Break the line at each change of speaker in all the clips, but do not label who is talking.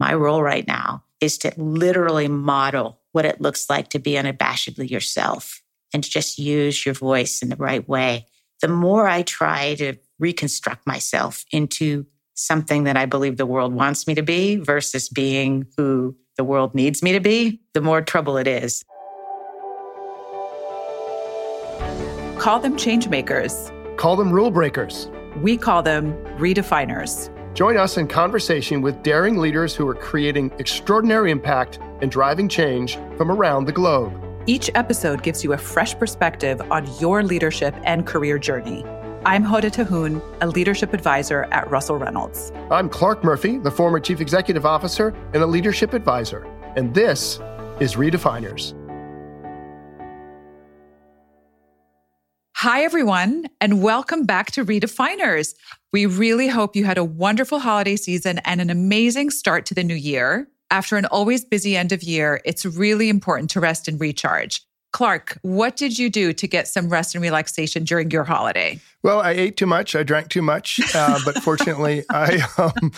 my role right now is to literally model what it looks like to be unabashedly yourself and just use your voice in the right way. The more I try to reconstruct myself into something that I believe the world wants me to be versus being who the world needs me to be, the more trouble it is.
Call them change makers.
Call them rule breakers.
We call them redefiners.
Join us in conversation with daring leaders who are creating extraordinary impact and driving change from around the globe.
Each episode gives you a fresh perspective on your leadership and career journey. I'm Hoda Tahoun, a leadership advisor at Russell Reynolds.
I'm Clarke Murphy, the former chief executive officer and a leadership advisor. And this is Redefiners.
Hi, everyone, and welcome back to Redefiners. We really hope you had a wonderful holiday season and an amazing start to the new year. After an always busy end of year, it's really important to rest and recharge. Clarke, what did you do to get some rest and relaxation during your holiday?
Well, I ate too much. I drank too much, uh, but fortunately, I um,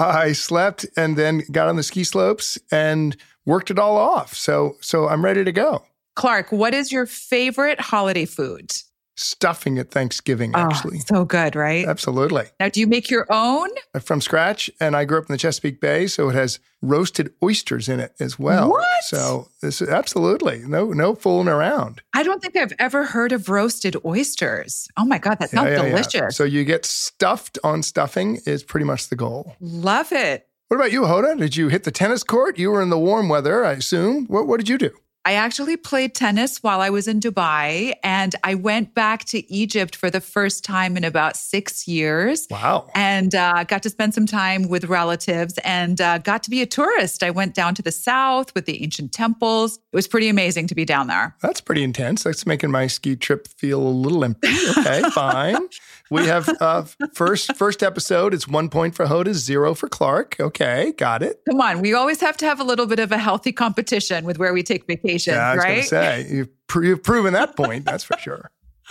I slept and then got on the ski slopes and worked it all off. So so I'm ready to go.
Clarke, what is your favorite holiday food?
Stuffing at Thanksgiving,
Oh,
actually.
so good, right?
Absolutely.
Now, do you make your own?
From scratch. And I grew up in the Chesapeake Bay, so it has roasted oysters in it as well.
What?
So this is absolutely no no fooling around.
I don't think I've ever heard of roasted oysters. Oh my God, that sounds
Yeah, yeah, yeah.
delicious.
So you get stuffed on stuffing is pretty much the goal.
Love it.
What about you, Hoda? Did you hit the tennis court? You were in the warm weather, I assume. What what did you do?
I actually played tennis while I was in Dubai, and I went back to Egypt for the first time in about six years.
Wow.
And uh, got to spend some time with relatives and uh, got to be a tourist. I went down to the south with the ancient temples. It was pretty amazing to be down there.
That's pretty intense. That's making my ski trip feel a little empty. Okay, fine. We have uh, first first episode. It's one point for Hoda, zero for Clarke. Okay, got it.
Come on, we always have to have a little bit of a healthy competition with where we take vacations,
Yeah, I was going
right?
to say you've, pr- you've proven that point. That's for sure.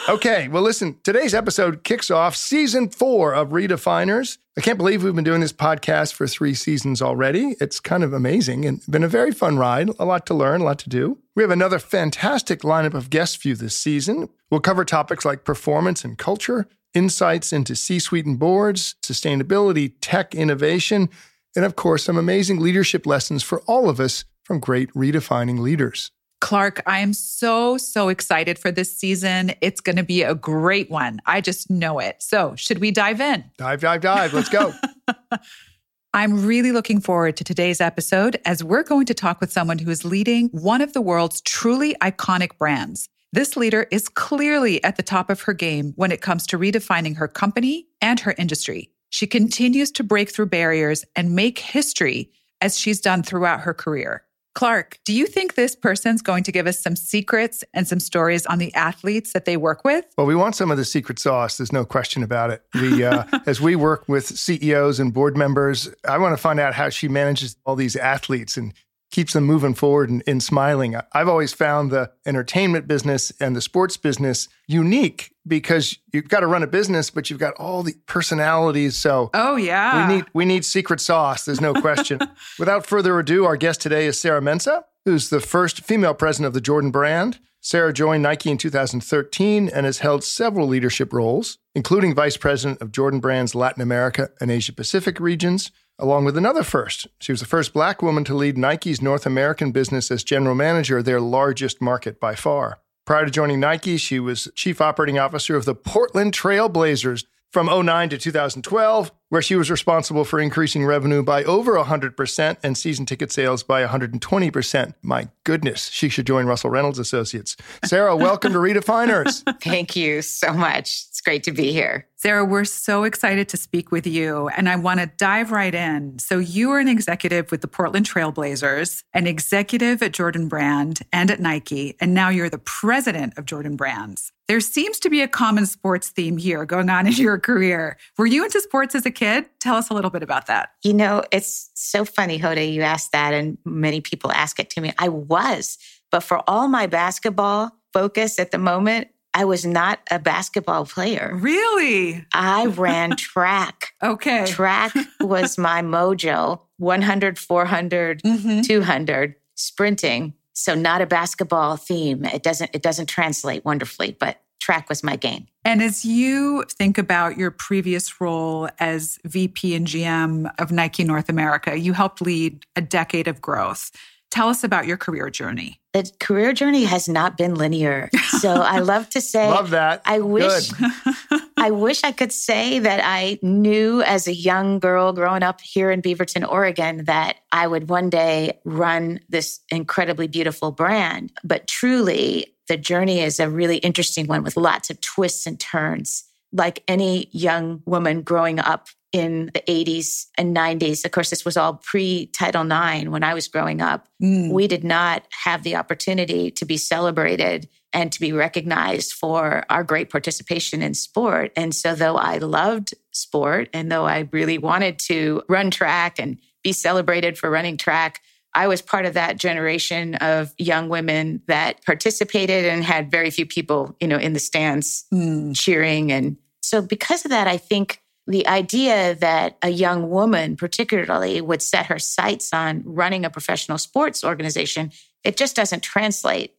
Okay, well, listen. Today's episode kicks off season four of Redefiners. I can't believe we've been doing this podcast for three seasons already. It's kind of amazing and been a very fun ride. A lot to learn, a lot to do. We have another fantastic lineup of guests for you this season. We'll cover topics like performance and culture, insights into C-suite and boards, sustainability, tech innovation, and of course, some amazing leadership lessons for all of us from great redefining leaders.
Clarke, I am so, so excited for this season. It's going to be a great one. I just know it. So, should we dive in?
Dive, dive, dive. Let's go.
I'm really looking forward to today's episode as we're going to talk with someone who is leading one of the world's truly iconic brands. This leader is clearly at the top of her game when it comes to redefining her company and her industry. She continues to break through barriers and make history as she's done throughout her career. Clarke, do you think this person's going to give us some secrets and some stories on the athletes that they work with?
Well, we want some of the secret sauce. There's no question about it. We, uh, as we work with CEOs and board members, I want to find out how she manages all these athletes and keeps them moving forward and, and smiling. I've always found the entertainment business and the sports business unique because you've got to run a business, but you've got all the personalities. So
Oh, yeah.
we need we need secret sauce. There's no question. Without further ado, our guest today is Sarah Mensah, who's the first female president of the Jordan brand. Sarah joined Nike in 2013 and has held several leadership roles, including vice president of Jordan Brand's Latin America and Asia Pacific regions, along with another first. She was the first black woman to lead Nike's North American business as general manager, their largest market by far. Prior to joining Nike, she was chief operating officer of the Portland Trail Blazers from 09 to 2012, where she was responsible for increasing revenue by over 100% and season ticket sales by 120%. My goodness, she should join Russell Reynolds Associates. Sarah, welcome to Redefiners.
Thank you so much. It's great to be here.
Sarah, we're so excited to speak with you, and I want to dive right in. So, you are an executive with the Portland Trailblazers, an executive at Jordan Brand and at Nike, and now you're the president of Jordan Brands. There seems to be a common sports theme here going on in your career. Were you into sports as a kid? Tell us a little bit about that.
You know, it's so funny, Hoda, you asked that, and many people ask it to me. I was, but for all my basketball focus at the moment, I was not a basketball player.
Really?
I ran track.
Okay.
Track was my mojo 100, 400,
Mm-hmm.
200 sprinting. So not a basketball theme. It doesn't it doesn't translate wonderfully, but track was my game.
And as you think about your previous role as VP and GM of Nike North America, you helped lead a decade of growth. Tell us about your career journey.
The career journey has not been linear. So I love to say
Love that.
I wish
Good.
I wish I could say that I knew as a young girl growing up here in Beaverton, Oregon, that I would one day run this incredibly beautiful brand. But truly, the journey is a really interesting one with lots of twists and turns. Like any young woman growing up in the 80s and 90s, of course, this was all pre Title IX when I was growing up
Mm.
we did not have the opportunity to be celebrated and to be recognized for our great participation in sport. And so, though I loved sport and though I really wanted to run track and be celebrated for running track, I was part of that generation of young women that participated and had very few people, you know, in the stands
Mm.
cheering. And so, because of that, I think the idea that a young woman, particularly, would set her sights on running a professional sports organization, it just doesn't translate.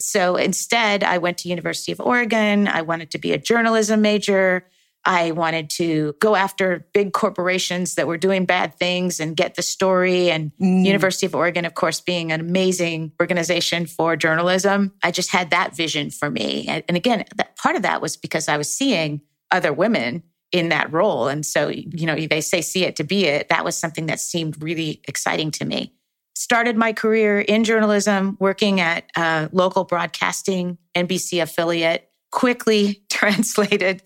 So instead, I went to University of Oregon. I wanted to be a journalism major. I wanted to go after big corporations that were doing bad things and get the story. And
Mm.
University of Oregon, of course, being an amazing organization for journalism, I just had that vision for me. And, and again, that part of that was because I was seeing other women in that role. And so, you know, they say see it to be it. That was something that seemed really exciting to me. Started my career in journalism, working at uh, local broadcasting, NBC affiliate, quickly translated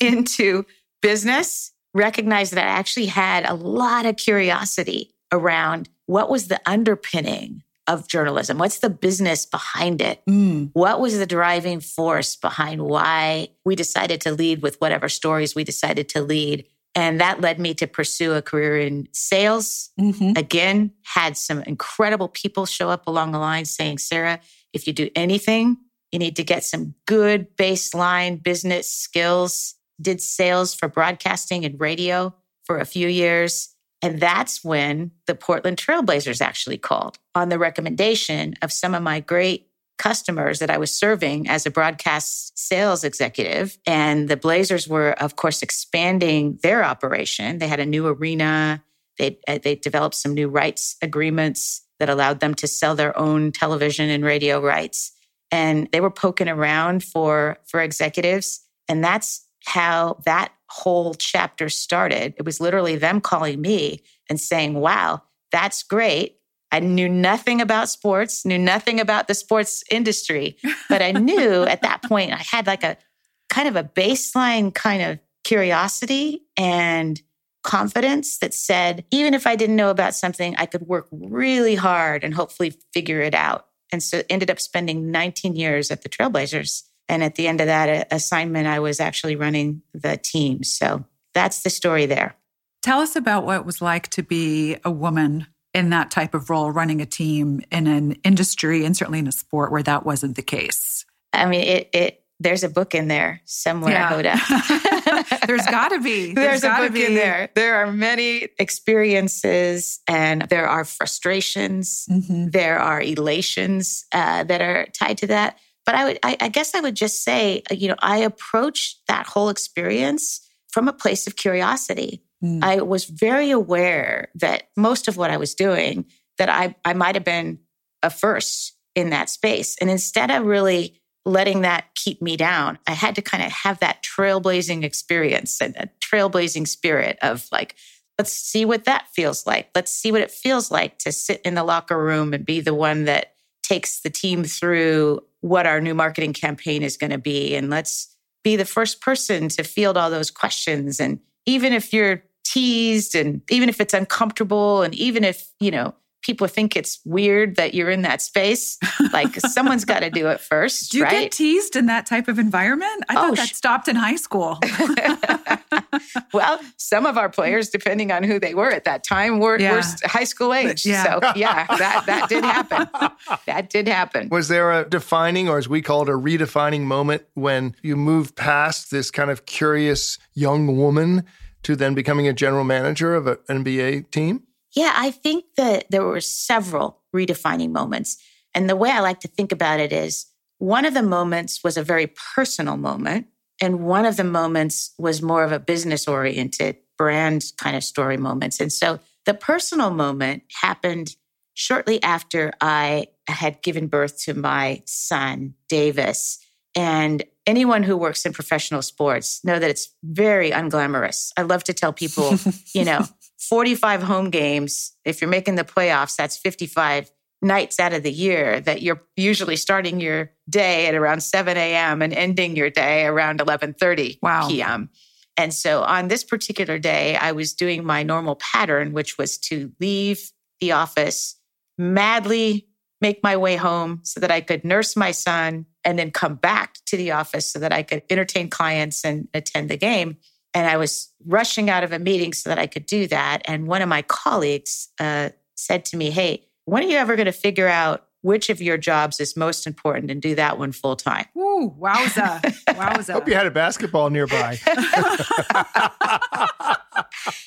into business, recognized that I actually had a lot of curiosity around what was the underpinning of journalism? What's the business behind it?
Mm.
What was the driving force behind why we decided to lead with whatever stories we decided to lead? And that led me to pursue a career in sales.
Mhm.
Again, had some incredible people show up along the line saying, Sarah, if you do anything, you need to get some good baseline business skills. Did sales for broadcasting and radio for a few years. And that's when the Portland Trailblazers actually called on the recommendation of some of my great customers that I was serving as a broadcast sales executive. And the Blazers were, of course, expanding their operation. They had a new arena. They, uh, they developed some new rights agreements that allowed them to sell their own television and radio rights. And they were poking around for, for executives. And that's how that whole chapter started. It was literally them calling me and saying, wow, that's great. I knew nothing about sports, knew nothing about the sports industry, but I knew at that point I had like a kind of a baseline kind of curiosity and confidence that said, even if I didn't know about something, I could work really hard and hopefully figure it out. And so ended up spending 19 years at the Trailblazers. And at the end of that uh, assignment, I was actually running the team. So that's the story there.
Tell us about what it was like to be a woman in that type of role, running a team in an industry and certainly in a sport where that wasn't the case.
I mean, it, it, there's a book in there somewhere, Hoda.
There's got to be.
There's, a
gotta
book in there. There are many experiences and there are frustrations.
Mhm.
There are elations uh, that are tied to that. But I would, I, I guess I would just say, uh, you know, I approached that whole experience from a place of curiosity.
Mm.
I was very aware that most of what I was doing, that I, I might have been a first in that space. And instead of really letting that keep me down, I had to kind of have that trailblazing experience and a trailblazing spirit of like, let's see what that feels like. Let's see what it feels like to sit in the locker room and be the one that takes the team through what our new marketing campaign is going to be. And let's be the first person to field all those questions. And even if you're teased and even if it's uncomfortable and even if, you know, people think it's weird that you're in that space, like someone's got to do it first,
Do you
right?
get teased in that type of environment? I
Oh,
thought that
sh-
stopped in high school.
well, some of our players, depending on who they were at that time, were,
Yeah.
were high school age.
Yeah.
So yeah, that that did happen. That did happen.
Was there a defining, or as we call it, a redefining moment when you moved past this kind of curious young woman to then becoming a general manager of an NBA team?
Yeah, I think that there were several redefining moments. And the way I like to think about it is one of the moments was a very personal moment. And one of the moments was more of a business oriented brand kind of story moments. And so the personal moment happened shortly after I had given birth to my son, Davis. And anyone who works in professional sports know that it's very unglamorous. I love to tell people, you know, 45 home games, if you're making the playoffs, that's 55 nights out of the year that you're usually starting your day at around 7 a.m. and ending your day around 11:30
wow.
p.m. And so on this particular day, I was doing my normal pattern, which was to leave the office, madly make my way home so that I could nurse my son and then come back to the office so that I could entertain clients and attend the game. And I was rushing out of a meeting so that I could do that. And one of my colleagues uh, said to me, Hey, when are you ever going to figure out which of your jobs is most important and do that one full time?
Ooh, wowza. Wowza.
Hope you had a basketball nearby.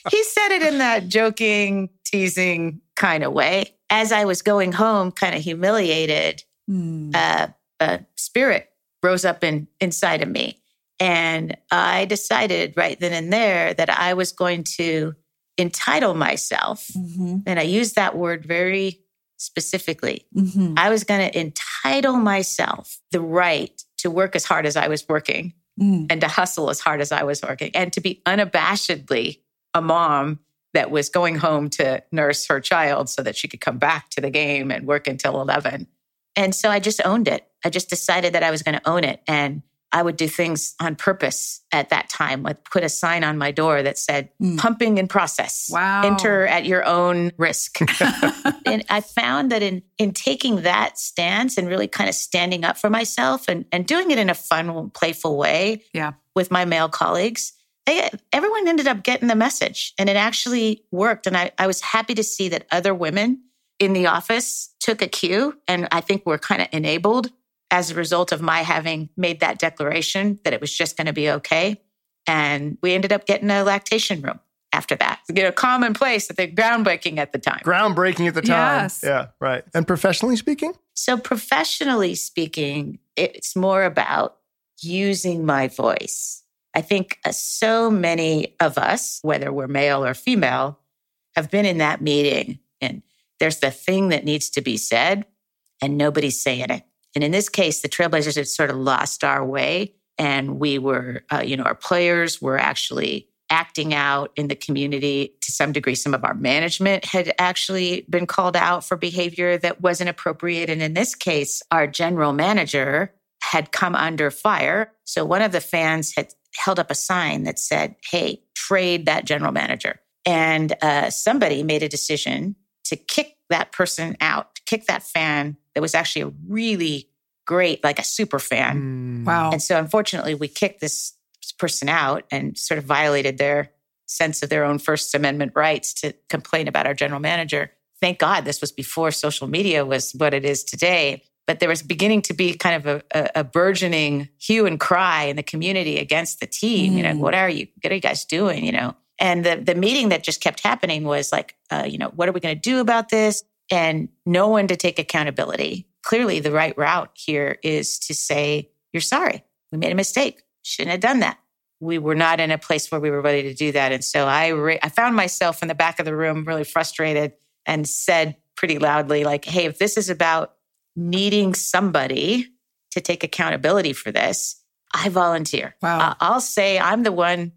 he said it in that joking, teasing kind of way. As I was going home, kind of humiliated, mm. uh, a spirit rose up in, inside of me. And I decided right then and there that I was going to entitle myself. Mm-hmm. And I use that word very specifically. Mm-hmm. I was going to entitle myself the right to work as hard as I was working mm. and to hustle as hard as I was working and to be unabashedly a mom that was going home to nurse her child so that she could come back to the game and work until 11. And so I just owned it. I just decided that I was going to own it. And I would do things on purpose at that time, like put a sign on my door that said mm. pumping in process.
Wow.
Enter at your own risk. and I found that in in taking that stance and really kind of standing up for myself and, and doing it in a fun, playful way
yeah.
with my male colleagues, they, everyone ended up getting the message and it actually worked. And I, I was happy to see that other women in the office took a cue and I think were kind of enabled as a result of my having made that declaration that it was just going to be okay. And we ended up getting a lactation room after that. You know, commonplace at the groundbreaking at the time.
Groundbreaking at the time.
Yes.
Yeah, right. And professionally speaking?
So, professionally speaking, it's more about using my voice. I think uh, so many of us, whether we're male or female, have been in that meeting and there's the thing that needs to be said and nobody's saying it. And in this case, the Trailblazers had sort of lost our way. And we were, uh, you know, our players were actually acting out in the community to some degree. Some of our management had actually been called out for behavior that wasn't appropriate. And in this case, our general manager had come under fire. So one of the fans had held up a sign that said, Hey, trade that general manager. And uh, somebody made a decision to kick that person out, kick that fan that was actually a really great, like a super fan.
Mm. Wow.
And so unfortunately, we kicked this person out and sort of violated their sense of their own First Amendment rights to complain about our general manager. Thank God this was before social media was what it is today. But there was beginning to be kind of a, a, a burgeoning hue and cry in the community against the team. Mm. You know, mm. what are you, what are you guys doing? You know, and the, the meeting that just kept happening was like, uh, you know, what are we going to do about this? And no one to take accountability. Clearly, the right route here is to say, you're sorry. We made a mistake. Shouldn't have done that. We were not in a place where we were ready to do that. And so I, re- I found myself in the back of the room really frustrated and said pretty loudly, like, hey, if this is about needing somebody to take accountability for this, I volunteer.
Wow.
Uh, I'll say I'm the one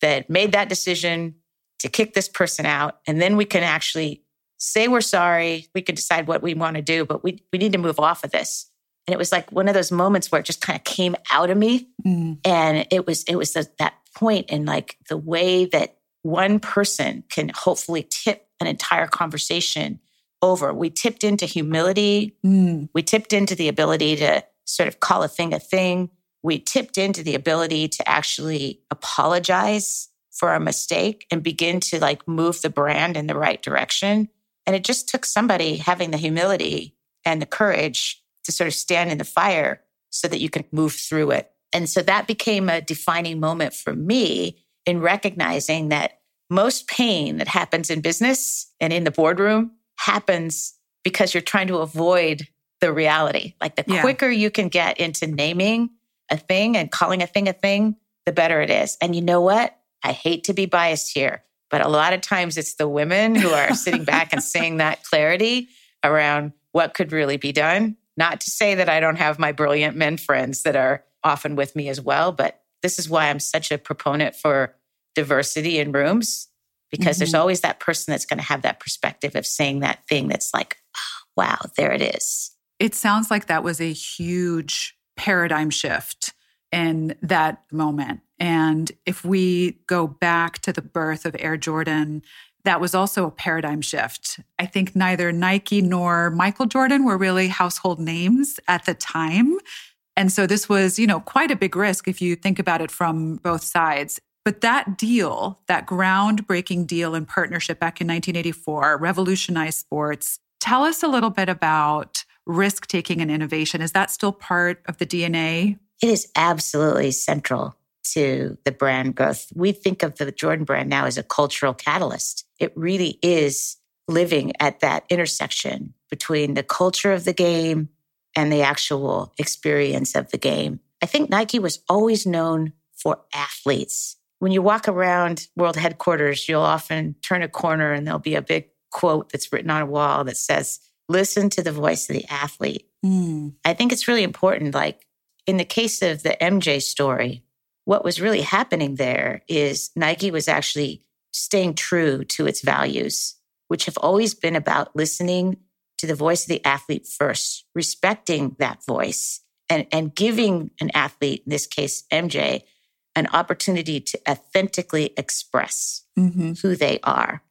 that made that decision to kick this person out. And then we can actually say we're sorry. We can decide what we want to do, but we, we need to move off of this. And it was like one of those moments where it just kind of came out of me. Mm. And it was, it was the, that point in like the way that one person can hopefully tip an entire conversation over. We tipped into humility. Mm. We tipped into the ability to sort of call a thing a thing we tipped into the ability to actually apologize for a mistake and begin to like move the brand in the right direction. And it just took somebody having the humility and the courage to sort of stand in the fire so that you can move through it. And so that became a defining moment for me in recognizing that most pain that happens in business and in the boardroom happens because you're trying to avoid the reality. Like the
Yeah.
quicker you can get into naming a thing and calling a thing a thing, the better it is. And you know what? I hate to be biased here, but a lot of times it's the women who are sitting back and saying that clarity around what could really be done. Not to say that I don't have my brilliant men friends that are often with me as well, but this is why I'm such a proponent for diversity in rooms because there's mm-hmm. always that person that's going to have that perspective of saying that thing that's like, "Oh, wow, there it is.
It sounds like that was a huge paradigm shift in that moment. And if we go back to the birth of Air Jordan, that was also a paradigm shift. I think neither Nike nor Michael Jordan were really household names at the time. And so this was, you know, quite a big risk if you think about it from both sides. But that deal, that groundbreaking deal and partnership back in 1984, revolutionized sports. Tell us a little bit about risk taking and innovation. Is that still part of the DNA?
It is absolutely central to the brand growth. We think of the Jordan brand now as a cultural catalyst. It really is living at that intersection between the culture of the game and the actual experience of the game. I think Nike was always known for athletes. When you walk around world headquarters, you'll often turn a corner and there'll be a big quote that's written on a wall that says, Listen to the voice of the athlete.
Mm,
I think it's really important. Like in the case of the MJ story, what was really happening there is Nike was actually staying true to its values, which have always been about listening to the voice of the athlete first, respecting that voice, and, and giving an athlete, in this case, MJ, an opportunity to authentically express
mhm,
who they are.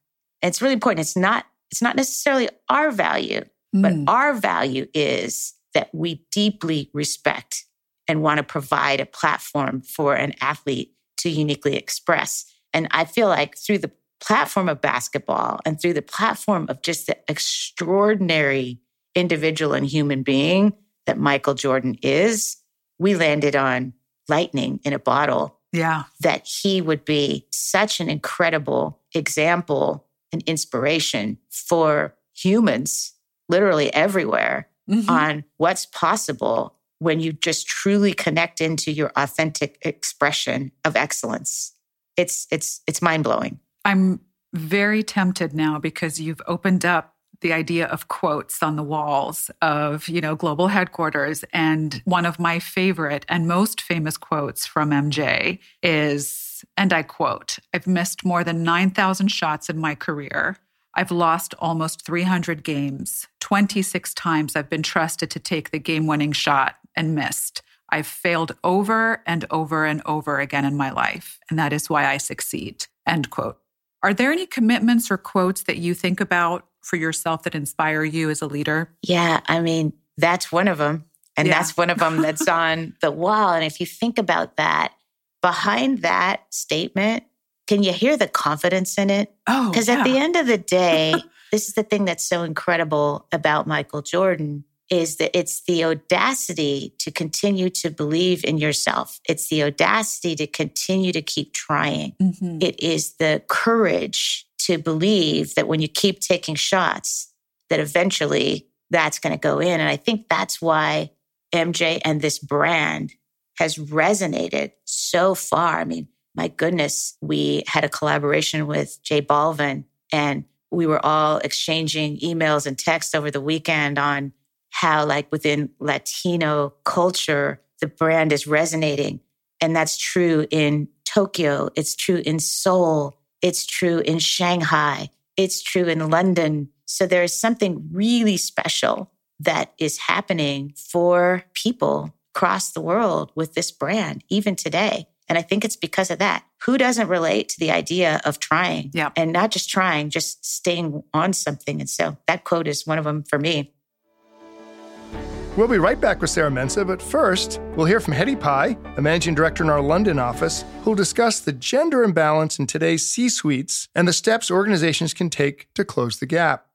And it's really important. It's not, it's not necessarily our value, but
mm.
our value is that we deeply respect and want to provide a platform for an athlete to uniquely express. And I feel like through the platform of basketball and through the platform of just the extraordinary individual and human being that Michael Jordan is, we landed on lightning in a bottle
yeah.
that he would be such an incredible example and inspiration for humans literally everywhere
Mhm.
on what's possible when you just truly connect into your authentic expression of excellence. It's it's it's mind-blowing.
I'm very tempted now because you've opened up the idea of quotes on the walls of, you know, global headquarters. And one of my favorite and most famous quotes from MJ is, and I quote, I've missed more than 9,000 shots in my career. I've lost almost 300 games. 26 times I've been trusted to take the game winning shot and missed. I've failed over and over and over again in my life, and that is why I succeed. End quote. Are there any commitments or quotes that you think about for yourself that inspire you as a leader?
Yeah, I mean, that's one of them. And
Yeah.
that's one of them that's on the wall. And if you think about that, behind that statement, can you hear the confidence in it?
Oh,
Because at the end of the day, this is the thing that's so incredible about Michael Jordan is that it's the audacity to continue to believe in yourself. It's the audacity to continue to keep trying.
Mhm.
It is the courage to believe that when you keep taking shots, that eventually that's going to go in. And I think that's why MJ and this brand has resonated so far. I mean, my goodness, we had a collaboration with J Balvin and we were all exchanging emails and texts over the weekend on how like within Latino culture, the brand is resonating. And that's true in Tokyo. It's true in Seoul. It's true in Shanghai. It's true in London. So there is something really special that is happening for people across the world with this brand, even today. And I think it's because of that. Who doesn't relate to the idea of trying?
Yeah.
And not just trying, just staying on something. And so that quote is one of them for me.
We'll be right back with Sarah Mensah, but first, we'll hear from Hetty Pye, the managing director in our London office, who'll discuss the gender imbalance in today's C suites and the steps organizations can take to close the gap.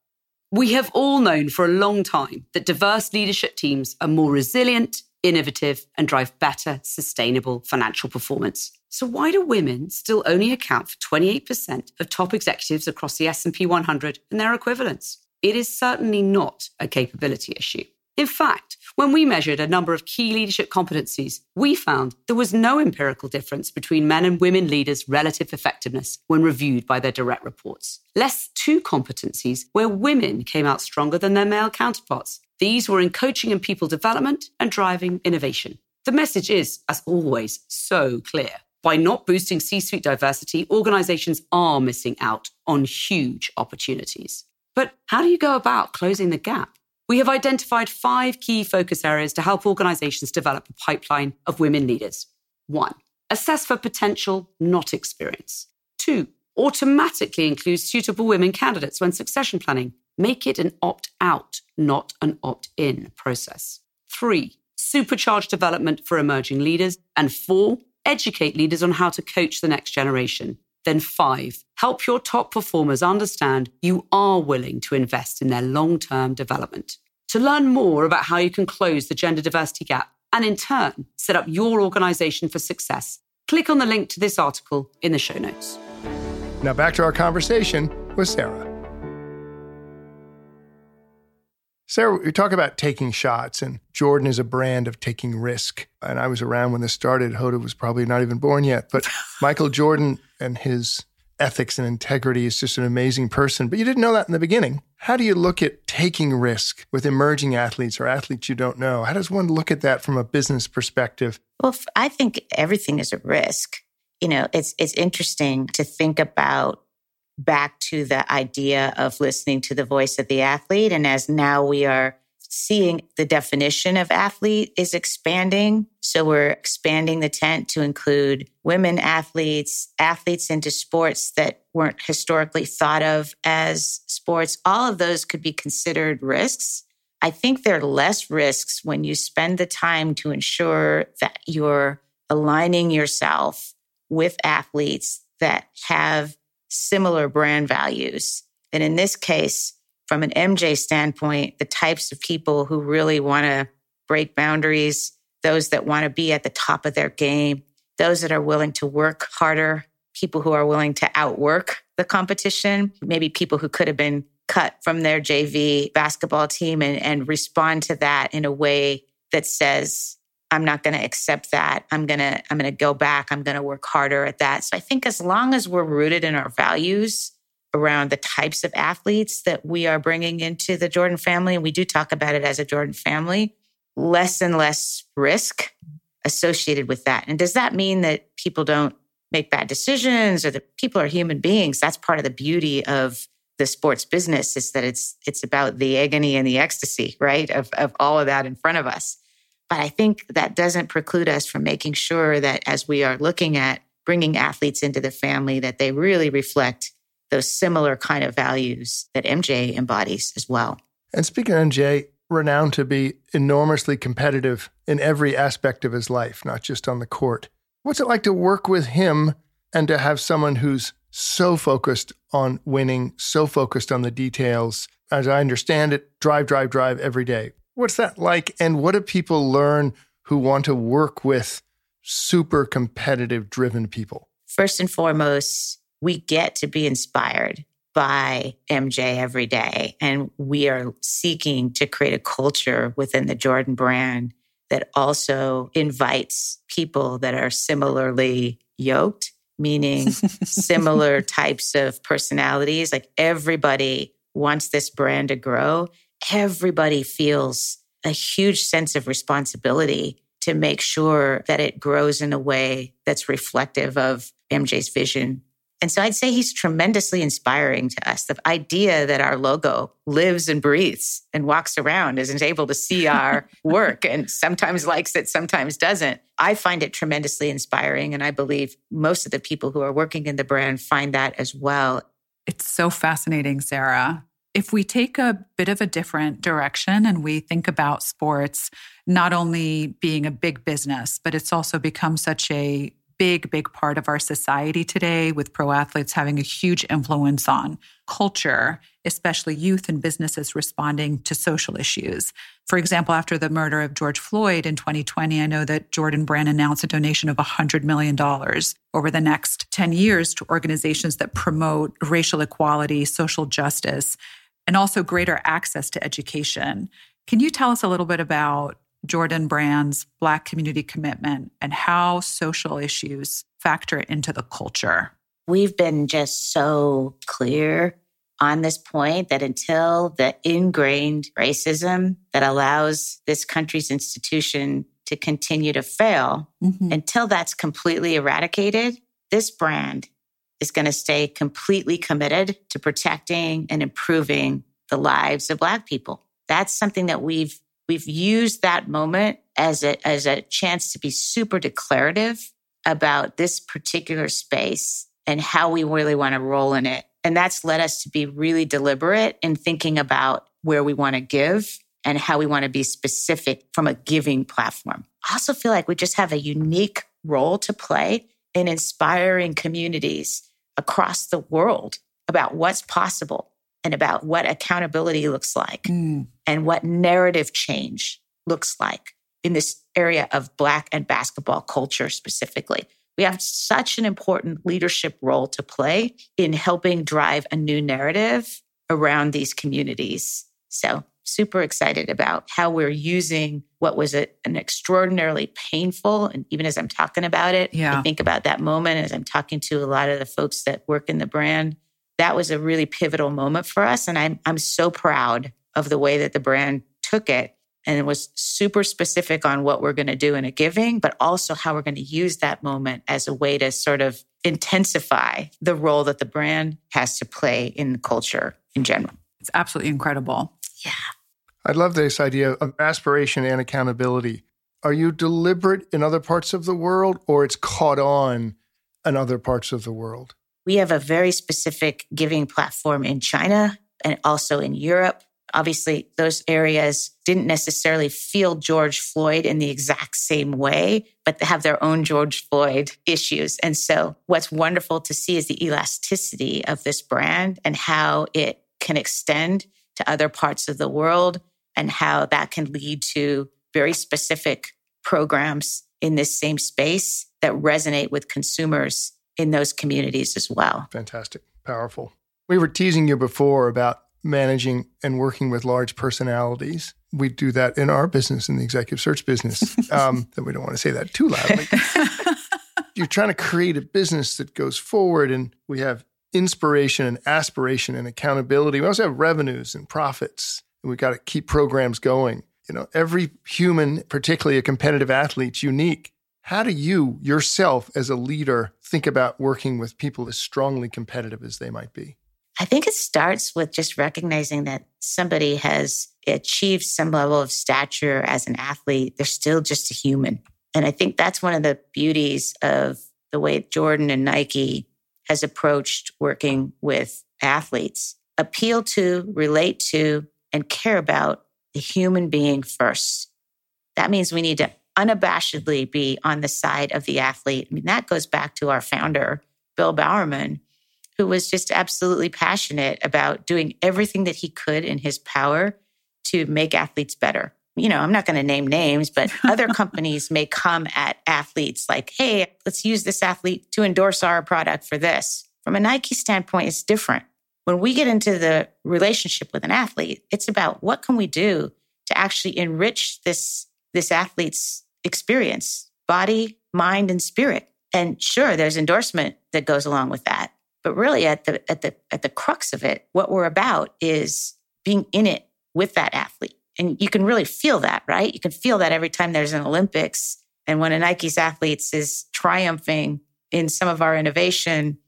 We have all known for a long time that diverse leadership teams are more resilient, innovative, and drive better, sustainable financial performance. So why do women still only account for 28% of top executives across the S&P 100 and their equivalents? It is certainly not a capability issue. In fact, when we measured a number of key leadership competencies, we found there was no empirical difference between men and women leaders' relative effectiveness when reviewed by their direct reports. Less two competencies where women came out stronger than their male counterparts. These were in coaching and people development and driving innovation. The message is, as always, so clear. By not boosting C suite diversity, organizations are missing out on huge opportunities. But how do you go about closing the gap? We have identified five key focus areas to help organizations develop a pipeline of women leaders. One, assess for potential, not experience. Two, automatically include suitable women candidates when succession planning. Make it an opt out, not an opt in process. Three, supercharge development for emerging leaders. And four, educate leaders on how to coach the next generation. Then five, help your top performers understand you are willing to invest in their long term development. To learn more about how you can close the gender diversity gap and in turn set up your organization for success, click on the link to this article in the show notes.
Now back to our conversation with Sarah. Sarah, we talk about taking shots, and Jordan is a brand of taking risk. And I was around when this started. Hoda was probably not even born yet. But Michael Jordan and his ethics and integrity is just an amazing person. But you didn't know that in the beginning. How do you look at taking risk with emerging athletes or athletes you don't know? How does one look at that from a business perspective?
Well, I think everything is a risk. You know, it's it's interesting to think about back to the idea of listening to the voice of the athlete. And as now we are seeing the definition of athlete is expanding. So we're expanding the tent to include women athletes, athletes into sports that weren't historically thought of as sports. All of those could be considered risks. I think there are less risks when you spend the time to ensure that you're aligning yourself with athletes that have similar brand values. And in this case, from an MJ standpoint, the types of people who really want to break boundaries, those that want to be at the top of their game, those that are willing to work harder, people who are willing to outwork the competition, maybe people who could have been cut from their JV basketball team and, and respond to that in a way that says, I'm not going to accept that. I'm going to I'm going to go back. I'm going to work harder at that. So I think as long as we're rooted in our values around the types of athletes that we are bringing into the Jordan family and we do talk about it as a Jordan family, less and less risk associated with that. And does that mean that people don't make bad decisions or that people are human beings? That's part of the beauty of the sports business is that it's it's about the agony and the ecstasy, right? Of of all of that in front of us. But I think that doesn't preclude us from making sure that as we are looking at bringing athletes into the family, that they really reflect those similar kind of values that MJ embodies as well.
And speaking of MJ, renowned to be enormously competitive in every aspect of his life, not just on the court. What's it like to work with him and to have someone who's so focused on winning, so focused on the details? As I understand it, drive, drive, drive every day. What's that like? And what do people learn who want to work with super competitive, driven people?
First and foremost, we get to be inspired by MJ every day. And we are seeking to create a culture within the Jordan brand that also invites people that are similarly yoked, meaning similar types of personalities. Like everybody wants this brand to grow everybody feels a huge sense of responsibility to make sure that it grows in a way that's reflective of MJ's vision. And so I'd say he's tremendously inspiring to us. The idea that our logo lives and breathes and walks around and is able to see our work and sometimes likes it, sometimes doesn't. I find it tremendously inspiring. And I believe most of the people who are working in the brand find that as well.
It's so fascinating, Sarah if we take a bit of a different direction and we think about sports not only being a big business, but it's also become such a big, big part of our society today, with pro athletes having a huge influence on culture, especially youth and businesses responding to social issues. For example, after the murder of George Floyd in 2020, I know that Jordan Brand announced a donation of $100 million over the next 10 years to organizations that promote racial equality, social justice, and also greater access to education. Can you tell us a little bit about Jordan Brand's Black community commitment and how social issues factor into the culture?
We've been just so clear on this point that until the ingrained racism that allows this country's institution to continue to fail, mm-hmm. until that's completely eradicated, this brand is going to stay completely committed to protecting and improving the lives of Black people. That's something that we've we've used that moment as a as a chance to be super declarative about this particular space and how we really want to roll in it. And that's led us to be really deliberate in thinking about where we want to give and how we want to be specific from a giving platform. I also feel like we just have a unique role to play in inspiring communities across the world about what's possible and about what accountability looks like mm. and what narrative change looks like in this area of Black and basketball culture specifically. We have such an important leadership role to play in helping drive a new narrative around these communities. So, super excited about how we're using what was a, an extraordinarily painful, and even as I'm talking about it, yeah. I think about that moment as I'm talking to a lot of the folks that work in the brand. That was a really pivotal moment for us. And I'm, I'm so proud of the way that the brand took it and it was super specific on what we're going to do in a giving, but also how we're going to use that moment as a way to sort of intensify the role that the brand has to play in culture in general.
It's absolutely incredible.
Yeah.
I love this idea of aspiration and accountability. Are you deliberate in other parts of the world or it's caught on in other parts of the world?
We have a very specific giving platform in China and also in Europe Obviously, those areas didn't necessarily feel George Floyd in the exact same way, but they have their own George Floyd issues. And so, what's wonderful to see is the elasticity of this brand and how it can extend to other parts of the world and how that can lead to very specific programs in this same space that resonate with consumers in those communities as well.
Fantastic. Powerful. We were teasing you before about managing and working with large personalities. We do that in our business, in the executive search business. Um, that we don't want to say that too loudly. You're trying to create a business that goes forward, and we have inspiration and aspiration and accountability. We also have revenues and profits, and we've got to keep programs going. You know, every human, particularly a competitive athlete, is unique. How do you yourself, as a leader, think about working with people as strongly competitive as they might be?
I think it starts with just recognizing that somebody has achieved some level of stature as an athlete. They're still just a human. And I think that's one of the beauties of the way Jordan and Nike has approached working with athletes. Appeal to, relate to, and care about the human being first. That means we need to unabashedly be on the side of the athlete. I mean, that goes back to our founder, Bill Bowerman, who was just absolutely passionate about doing everything that he could in his power to make athletes better. You know, I'm not going to name names, but other companies may come at athletes like, hey, let's use this athlete to endorse our product for this. From a Nike standpoint, it's different. When we get into the relationship with an athlete, it's about what can we do to actually enrich this, this athlete's experience, body, mind, and spirit. And sure, there's endorsement that goes along with that. But really at the at the at the crux of it, what we're about is being in it with that athlete. And you can really feel that, right? You can feel that every time there's an Olympics and when a Nike's athletes is triumphing in some of our innovation.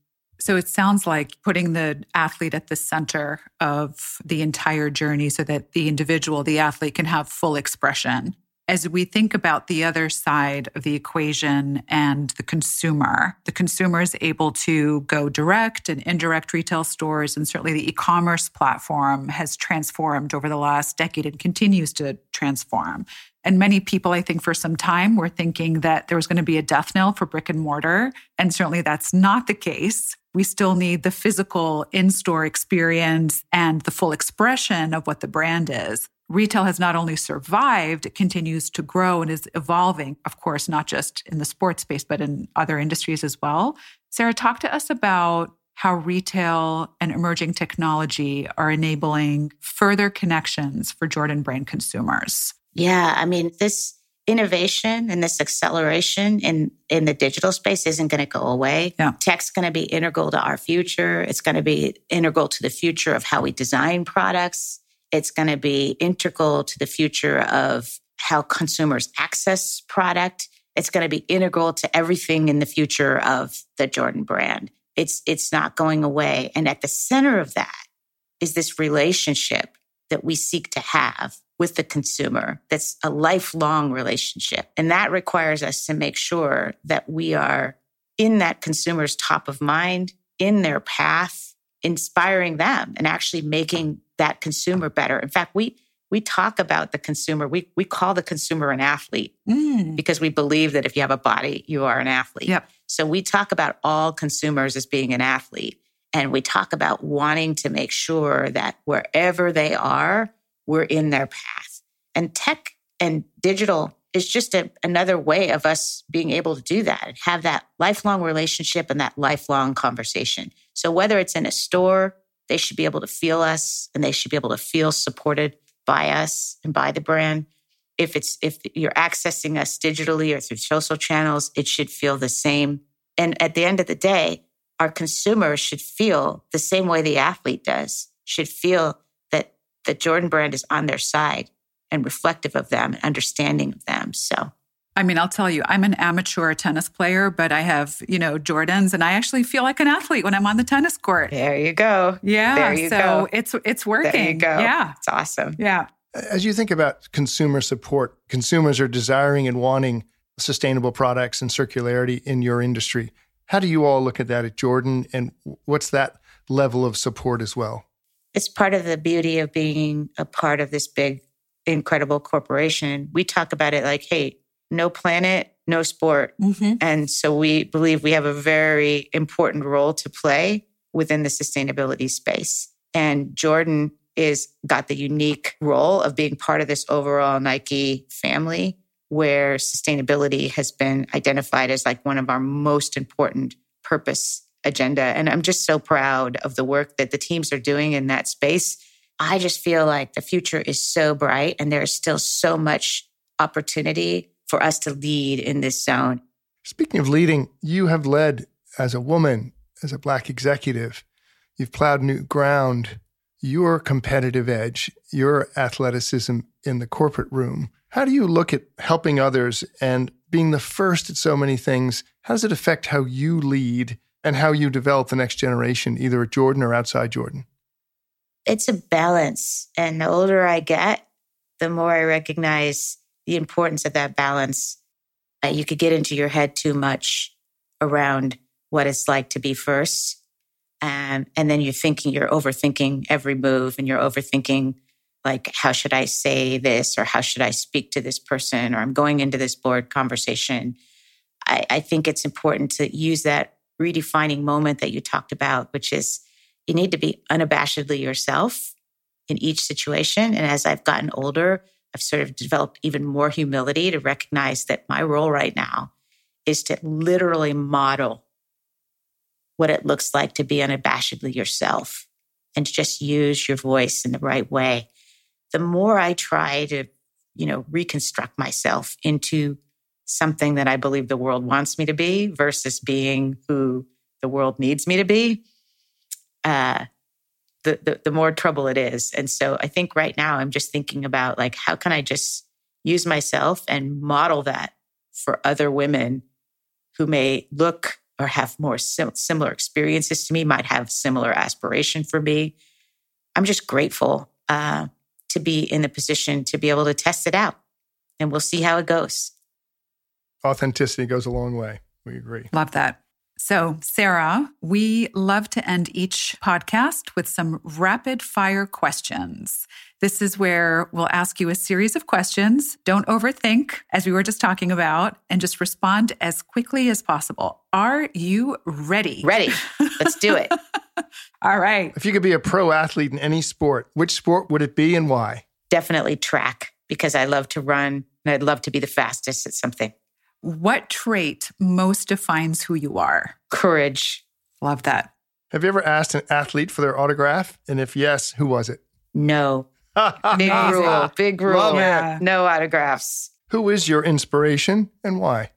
So it sounds like putting the athlete at the center of the entire journey so that the individual, the athlete can have full expression. as we think about the other side of the equation and the consumer, the consumer is able to go direct and indirect retail stores. And certainly the e commerce platform has transformed over the last decade and continues to transform. And many people, I think, for some time were thinking that there was going to be a death knell for brick and mortar. And certainly that's not the case. We still need the physical in store experience and the full expression of what the brand is retail has not only survived, it continues to grow and is evolving, of course, not just in the sports space, but in other industries as well. Sarah, talk to us about how retail and emerging technology are enabling further connections for Jordan brand consumers.
Yeah, I mean, this innovation and this acceleration in in the digital space isn't going to go away.
Yeah.
Tech's going to be integral to our future. It's going to be integral to the future of how we design products. It's going to be integral to the future of how consumers access product. It's going to be integral to everything in the future of the Jordan brand. It's, it's not going away. And at the center of that is this relationship that we seek to have with the consumer that's a lifelong relationship. And that requires us to make sure that we are in that consumer's top of mind, in their path, inspiring them and actually making that consumer better. In fact, we we talk about the consumer. We we call the consumer an athlete mm. because we believe that if you have a body, you are an athlete.
Yep.
So we talk about all consumers as being an athlete. And we talk about wanting to make sure that wherever they are, we're in their path. And tech and digital is just a, another way of us being able to do that and have that lifelong relationship and that lifelong conversation. So whether it's in a store they should be able to feel us and they should be able to feel supported by us and by the brand. If it's if you're accessing us digitally or through social channels, it should feel the same. And at the end of the day, our consumers should feel the same way the athlete does, should feel that the Jordan brand is on their side and reflective of them and understanding of them. So
I mean, I'll tell you, I'm an amateur tennis player, but I have, you know, Jordans and I actually feel like an athlete when I'm on the tennis court.
There you go.
Yeah.
There you
so
go.
it's it's working.
There you go.
Yeah.
It's awesome.
Yeah.
As you think about consumer support, consumers are desiring and wanting sustainable products and circularity in your industry. How do you all look at that at Jordan and what's that level of support as well?
It's part of the beauty of being a part of this big incredible corporation. We talk about it like, hey, no planet, no sport. Mm-hmm. And so we believe we have a very important role to play within the sustainability space. And Jordan is got the unique role of being part of this overall Nike family where sustainability has been identified as like one of our most important purpose agenda. And I'm just so proud of the work that the teams are doing in that space. I just feel like the future is so bright and there's still so much opportunity for us to lead in this zone.
Speaking of leading, you have led as a woman, as a Black executive. You've plowed new ground. Your competitive edge, your athleticism in the corporate room. How do you look at helping others and being the first at so many things? How does it affect how you lead and how you develop the next generation, either at Jordan or outside Jordan?
It's a balance. And the older I get, the more I recognize the importance of that balance. Uh, you could get into your head too much around what it's like to be first. Um, and then you're thinking, you're overthinking every move and you're overthinking, like, how should I say this or how should I speak to this person or I'm going into this board conversation. I, I think it's important to use that redefining moment that you talked about, which is you need to be unabashedly yourself in each situation. And as I've gotten older, I've sort of developed even more humility to recognize that my role right now is to literally model what it looks like to be unabashedly yourself and to just use your voice in the right way. The more I try to, you know, reconstruct myself into something that I believe the world wants me to be versus being who the world needs me to be, uh, the, the, the more trouble it is. And so I think right now I'm just thinking about like, how can I just use myself and model that for other women who may look or have more sim- similar experiences to me, might have similar aspiration for me. I'm just grateful uh, to be in the position to be able to test it out and we'll see how it goes.
Authenticity goes a long way. We agree.
Love that. So, Sarah, we love to end each podcast with some rapid fire questions. This is where we'll ask you a series of questions. Don't overthink, as we were just talking about, and just respond as quickly as possible. Are you ready?
Ready. Let's do it.
All right.
If you could be a pro athlete in any sport, which sport would it be and why?
Definitely track because I love to run and I'd love to be the fastest at something.
What trait most defines who you are?
Courage.
Love that.
Have you ever asked an athlete for their autograph? And if yes, who was it?
No. Big rule. Big rule.
Love
Yeah.
No autographs.
Who is your inspiration and why?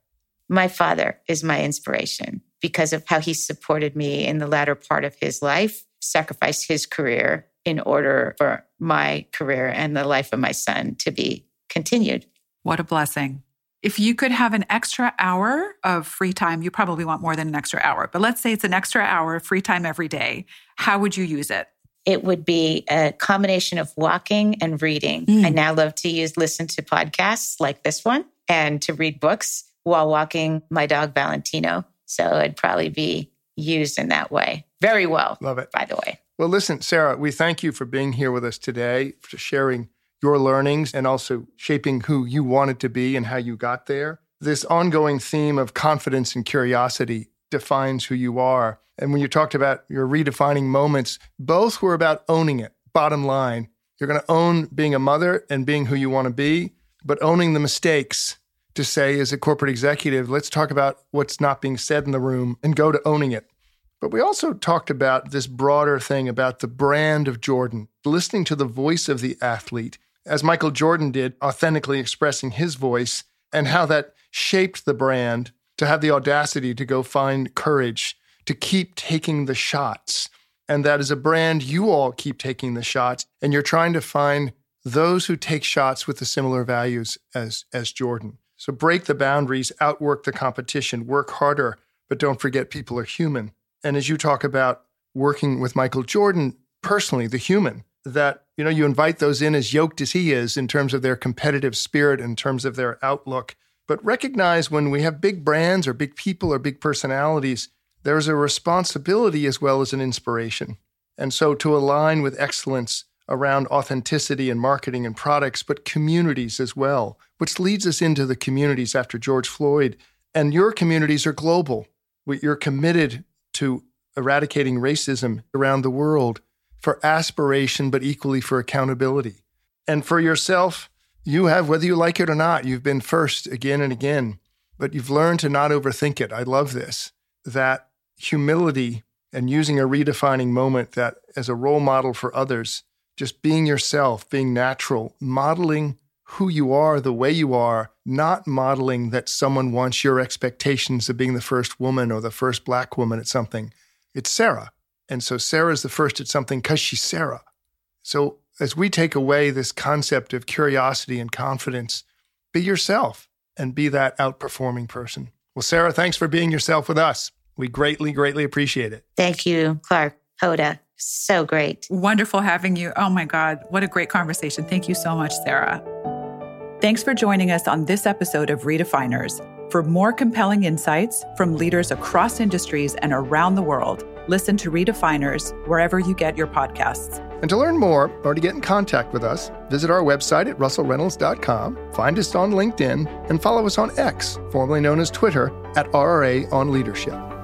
My father is my inspiration because of how he supported me in the latter part of his life, sacrificed his career in order for my career and the life of my son to be continued.
What a blessing. If you could have an extra hour of free time, you probably want more than an extra hour, but let's say it's an extra hour of free time every day. How would you use it?
It would be a combination of walking and reading.
Mm.
I now love to use listen to podcasts like this one and to read books while walking my dog Valentino. So it'd probably be used in that way. Very well,
Love it.
by the way.
Well, listen, Sarah, we thank you for being here with us today, for sharing your learnings and also shaping who you wanted to be and how you got there. This ongoing theme of confidence and curiosity defines who you are. And when you talked about your redefining moments, both were about owning it. Bottom line, you're going to own being a mother and being who you want to be, but owning the mistakes to say, as a corporate executive, let's talk about what's not being said in the room and go to owning it. But we also talked about this broader thing about the brand of Jordan, listening to the voice of the athlete, as Michael Jordan did, authentically expressing his voice, and how that shaped the brand to have the audacity to go find courage, to keep taking the shots. And that as a brand, you all keep taking the shots, and you're trying to find those who take shots with the similar values as, as Jordan. So break the boundaries, outwork the competition, work harder, but don't forget people are human. And as you talk about working with Michael Jordan personally, the human, that you know you invite those in as yoked as he is in terms of their competitive spirit, in terms of their outlook. But recognize when we have big brands or big people or big personalities, there's a responsibility as well as an inspiration. And so to align with excellence around authenticity and marketing and products, but communities as well, which leads us into the communities after George Floyd. And your communities are global. You're committed to eradicating racism around the world for aspiration, but equally for accountability. And for yourself, you have, whether you like it or not, you've been first again and again, but you've learned to not overthink it. I love this that humility and using a redefining moment that as a role model for others, just being yourself, being natural, modeling who you are the way you are, not modeling that someone wants your expectations of being the first woman or the first black woman at something. It's Sarah. And so Sarah's the first at something because she's Sarah. So as we take away this concept of curiosity and confidence, be yourself and be that outperforming person. Well, Sarah, thanks for being yourself with us. We greatly, greatly appreciate it.
Thank you, Clarke Hoda. So great.
Wonderful having you. Oh my God, what a great conversation. Thank you so much, Sarah. Thanks for joining us on this episode of Redefiners. For more compelling insights from leaders across industries and around the world, listen to Redefiners wherever you get your podcasts.
And to learn more or to get in contact with us, visit our website at russellreynolds.com, find us on LinkedIn, and follow us on X, formerly known as Twitter, at RRA on Leadership.